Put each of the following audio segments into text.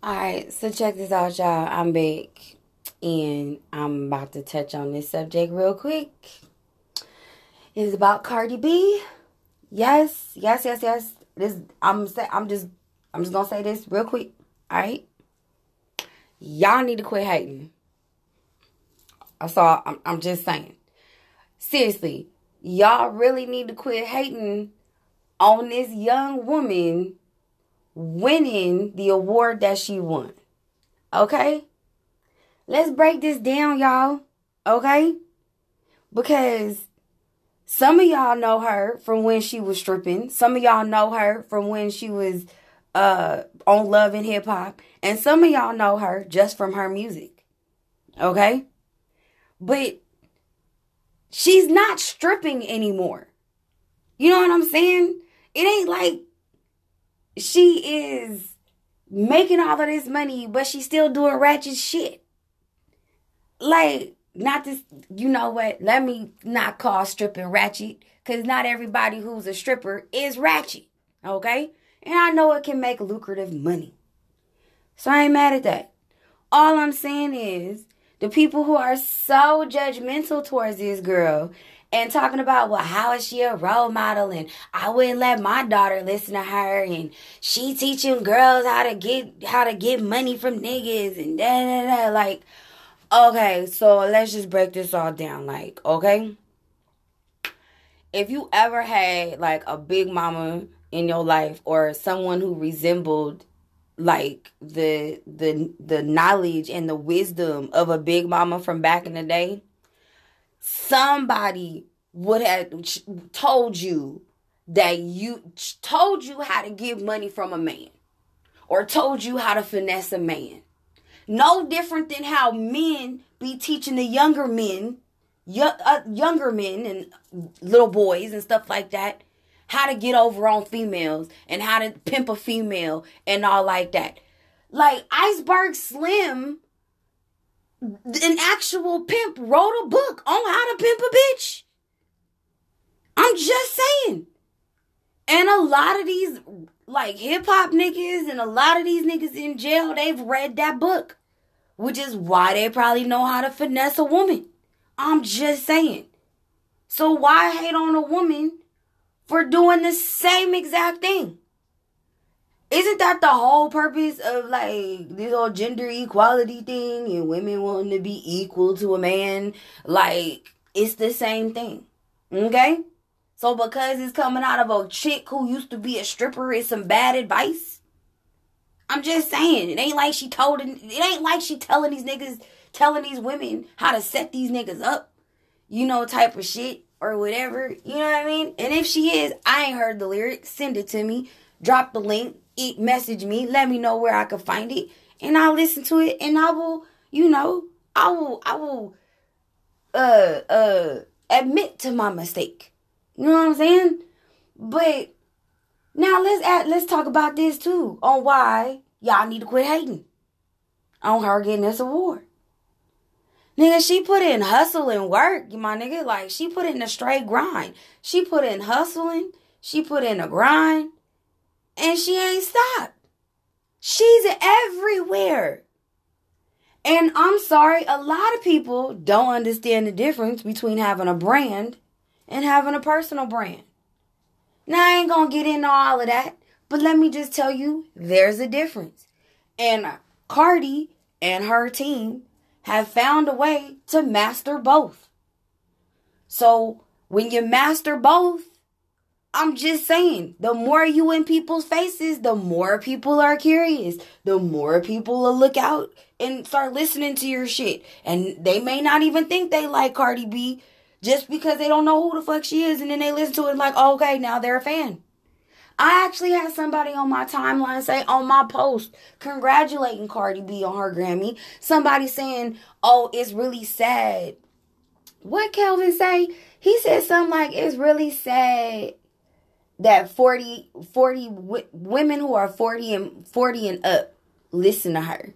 Alright, so check this out, y'all. I'm back and I'm about to touch on this subject real quick. It's about Cardi B. Yes, yes, yes, yes. This I'm say I'm just I'm just gonna say this real quick. Alright? Y'all need to quit hating. That's all I'm, I'm just saying. Seriously, y'all really need to quit hating on this young woman winning the award that she won. Okay? Let's break this down, y'all. Okay? Because some of y'all know her from when she was stripping. Some of y'all know her from when she was uh on Love and Hip Hop. And some of y'all know her just from her music. Okay? But she's not stripping anymore. You know what I'm saying? It ain't like she is making all of this money, but she's still doing ratchet shit. Like, not this, you know what? Let me not call stripping ratchet, because not everybody who's a stripper is ratchet, okay? And I know it can make lucrative money. So I ain't mad at that. All I'm saying is, the people who are so judgmental towards this girl and talking about, well, how is she a role model? And I wouldn't let my daughter listen to her. And she teaching girls how to get, how to get money from niggas and da da da. Like, okay, so let's just break this all down. Like, okay. If you ever had like a big mama in your life or someone who resembled like the the the knowledge and the wisdom of a big mama from back in the day somebody would have told you that you told you how to give money from a man or told you how to finesse a man. No different than how men be teaching the younger men, uh, younger men and little boys and stuff like that, how to get over on females and how to pimp a female and all like that. Like Iceberg Slim an actual pimp wrote a book on how to pimp a bitch. I'm just saying. And a lot of these like hip hop niggas and a lot of these niggas in jail, they've read that book. Which is why they probably know how to finesse a woman. I'm just saying. So why hate on a woman for doing the same exact thing? Isn't that the whole purpose of like this whole gender equality thing and women wanting to be equal to a man? Like, it's the same thing. Okay? So because it's coming out of a chick who used to be a stripper is some bad advice? I'm just saying, it ain't like she told it ain't like she telling these niggas telling these women how to set these niggas up, you know, type of shit or whatever. You know what I mean? And if she is, I ain't heard the lyrics, send it to me. Drop the link message me, let me know where I can find it, and I'll listen to it, and I will, you know, I will, I will, uh, uh, admit to my mistake. You know what I'm saying? But now let's add, let's talk about this too on why y'all need to quit hating on her getting this award. Nigga, she put in hustle and work, my nigga. Like, she put in a straight grind. She put in hustling. She put in a grind and she ain't stopped. She's everywhere. And I'm sorry, a lot of people don't understand the difference between having a brand and having a personal brand. Now, I ain't gonna get into all of that, but let me just tell you there's a difference. And Cardi and her team have found a way to master both. So, when you master both, I'm just saying, the more you in people's faces, the more people are curious. The more people will look out and start listening to your shit. And they may not even think they like Cardi B just because they don't know who the fuck she is. And then they listen to it like, oh, okay, now they're a fan. I actually had somebody on my timeline say on my post, congratulating Cardi B on her Grammy. Somebody saying, oh, it's really sad. What Kelvin say? He said something like, it's really sad that 40, 40 w- women who are 40 and 40 and up listen to her.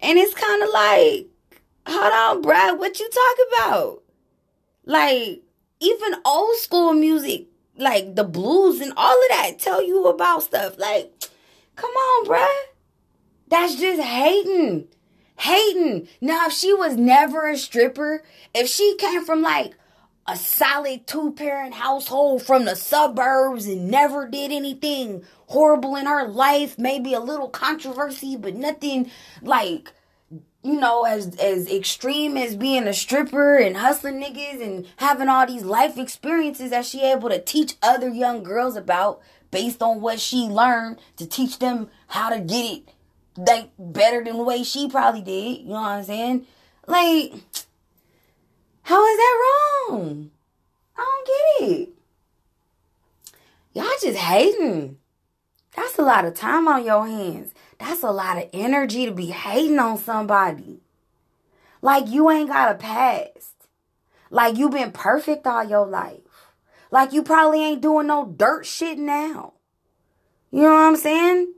And it's kind of like, hold on, Brad, what you talk about? Like, even old school music, like the blues and all of that, tell you about stuff. Like, come on, bruh. That's just hating. Hating. Now, if she was never a stripper, if she came from like a solid two parent household from the suburbs and never did anything horrible in her life, maybe a little controversy, but nothing like you know, as as extreme as being a stripper and hustling niggas and having all these life experiences that she able to teach other young girls about based on what she learned to teach them how to get it like better than the way she probably did. You know what I'm saying? Like, how is that wrong? I don't get it. Y'all just hating. That's a lot of time on your hands. That's a lot of energy to be hating on somebody. Like you ain't got a past. Like you been perfect all your life. Like you probably ain't doing no dirt shit now. You know what I'm saying?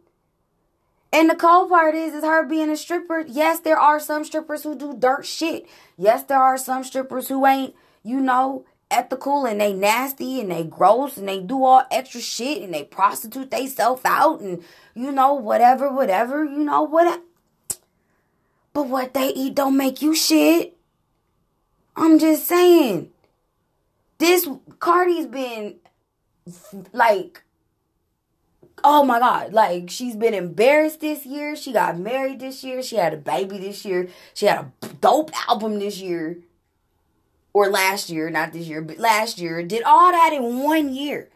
And the cold part is, is her being a stripper. Yes, there are some strippers who do dirt shit. Yes, there are some strippers who ain't, you know, ethical and they nasty and they gross and they do all extra shit and they prostitute themselves out and you know whatever, whatever, you know what. But what they eat don't make you shit. I'm just saying. This Cardi's been like oh my god like she's been embarrassed this year. She got married this year. She had a baby this year. She had a dope album this year. Or last year not this year but last year. Did all that in one year.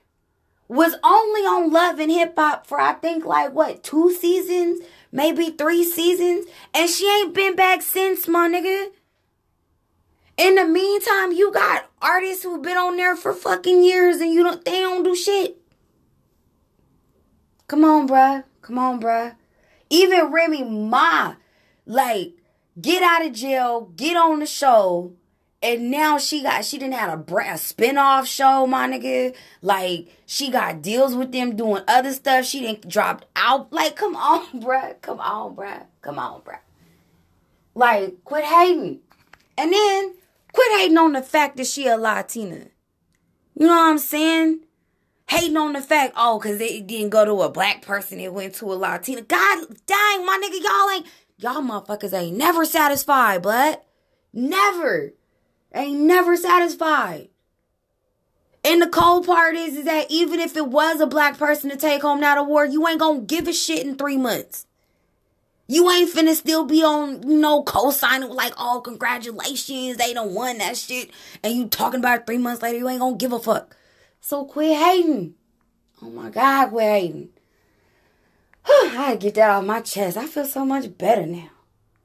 Was only on love and hip hop for i think like what two seasons? Maybe three seasons? And she ain't been back since my nigga. In the meantime you got artists who've been on there for fucking years and you don't they don't do shit Come on, bruh. Come on, bruh. Even Remy Ma, like, get out of jail, get on the show. And now she got, she didn't have a, a spin-off show, my nigga. Like, she got deals with them doing other stuff. She didn't dropped out. Like, come on, bruh. Come on, bruh. Come on, bruh. Like, quit hating. And then, quit hating on the fact that she a Latina. You know what I'm saying? Hating on the fact, oh, because it didn't go to a black person, it went to a Latina. God dang, my nigga, y'all ain't, y'all motherfuckers ain't never satisfied, but never. Ain't never satisfied. And the cold part is, is that even if it was a black person to take home that award, you ain't gonna give a shit in three months. You ain't finna still be on, you know, co-signing like, oh, congratulations, they don't won that shit. And you talking about it three months later, you ain't gonna give a fuck. So quit hating. Oh my God, quit hating. I get that off my chest. I feel so much better now.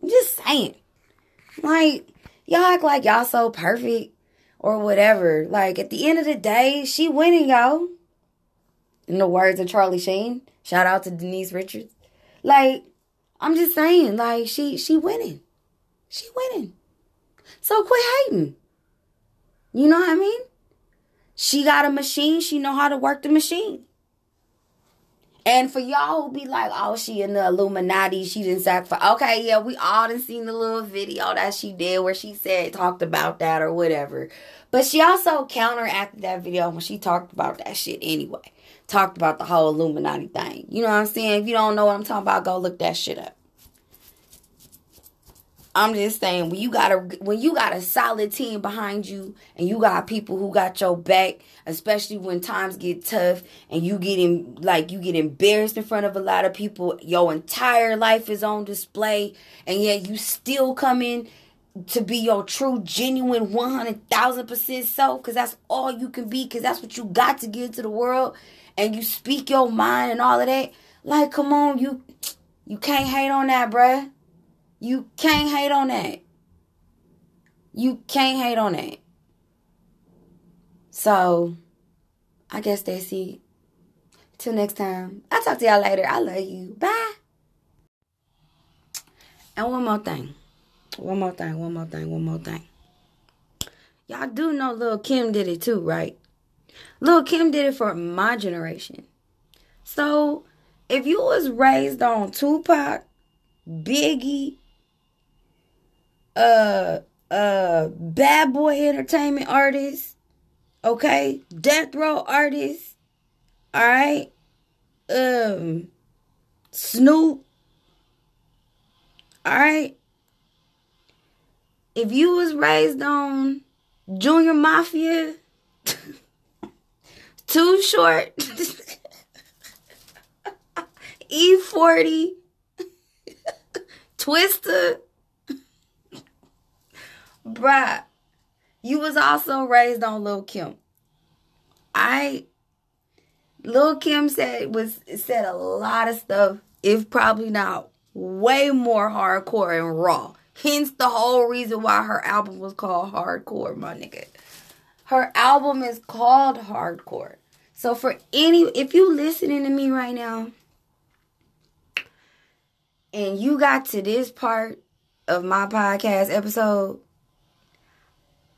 I'm just saying. Like, y'all act like y'all so perfect or whatever. Like, at the end of the day, she winning, y'all. In the words of Charlie Sheen. Shout out to Denise Richards. Like, I'm just saying, like, she she winning. She winning. So quit hating. You know what I mean? She got a machine. She know how to work the machine. And for y'all who be like, oh, she in the Illuminati, she didn't sacrifice. Okay, yeah, we all done seen the little video that she did where she said, talked about that or whatever. But she also counteracted that video when she talked about that shit anyway. Talked about the whole Illuminati thing. You know what I'm saying? If you don't know what I'm talking about, go look that shit up. I'm just saying when you got a when you got a solid team behind you and you got people who got your back, especially when times get tough and you get in like you get embarrassed in front of a lot of people, your entire life is on display, and yet you still come in to be your true, genuine, one hundred thousand percent self, because that's all you can be, because that's what you got to give to the world, and you speak your mind and all of that. Like, come on, you you can't hate on that, bruh. You can't hate on that. You can't hate on that. So, I guess that's it. Till next time. I'll talk to y'all later. I love you. Bye. And one more thing. One more thing, one more thing, one more thing. Y'all do know Lil Kim did it too, right? Lil Kim did it for my generation. So, if you was raised on Tupac, Biggie, uh uh bad boy entertainment artist, okay, death row artist, all right, um, Snoop, All right. If you was raised on Junior Mafia, Too Short, E40, Twista, bruh, you was also raised on Lil Kim. I Lil Kim said was said a lot of stuff, if probably not way more hardcore and raw. Hence the whole reason why her album was called Hardcore, my nigga. Her album is called Hardcore. So for any if you listening to me right now and you got to this part of my podcast episode,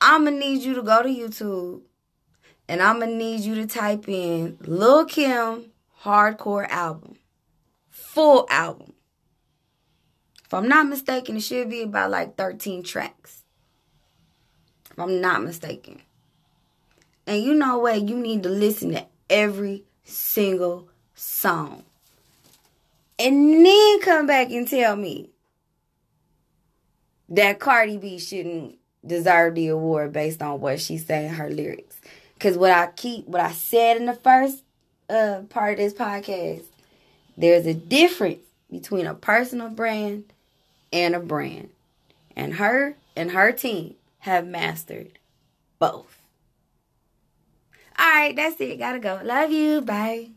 I'm gonna need you to go to YouTube and I'm gonna need you to type in Lil Kim hardcore album, full album. If I'm not mistaken, it should be about like 13 tracks. If I'm not mistaken. And you know what? You need to listen to every single song. And then come back and tell me that Cardi B shouldn't deserve the award based on what she's saying her lyrics. Cause what I keep what I said in the first uh part of this podcast, there's a difference between a personal brand and a brand. And her and her team have mastered both. All right, that's it. Gotta go. Love you. Bye.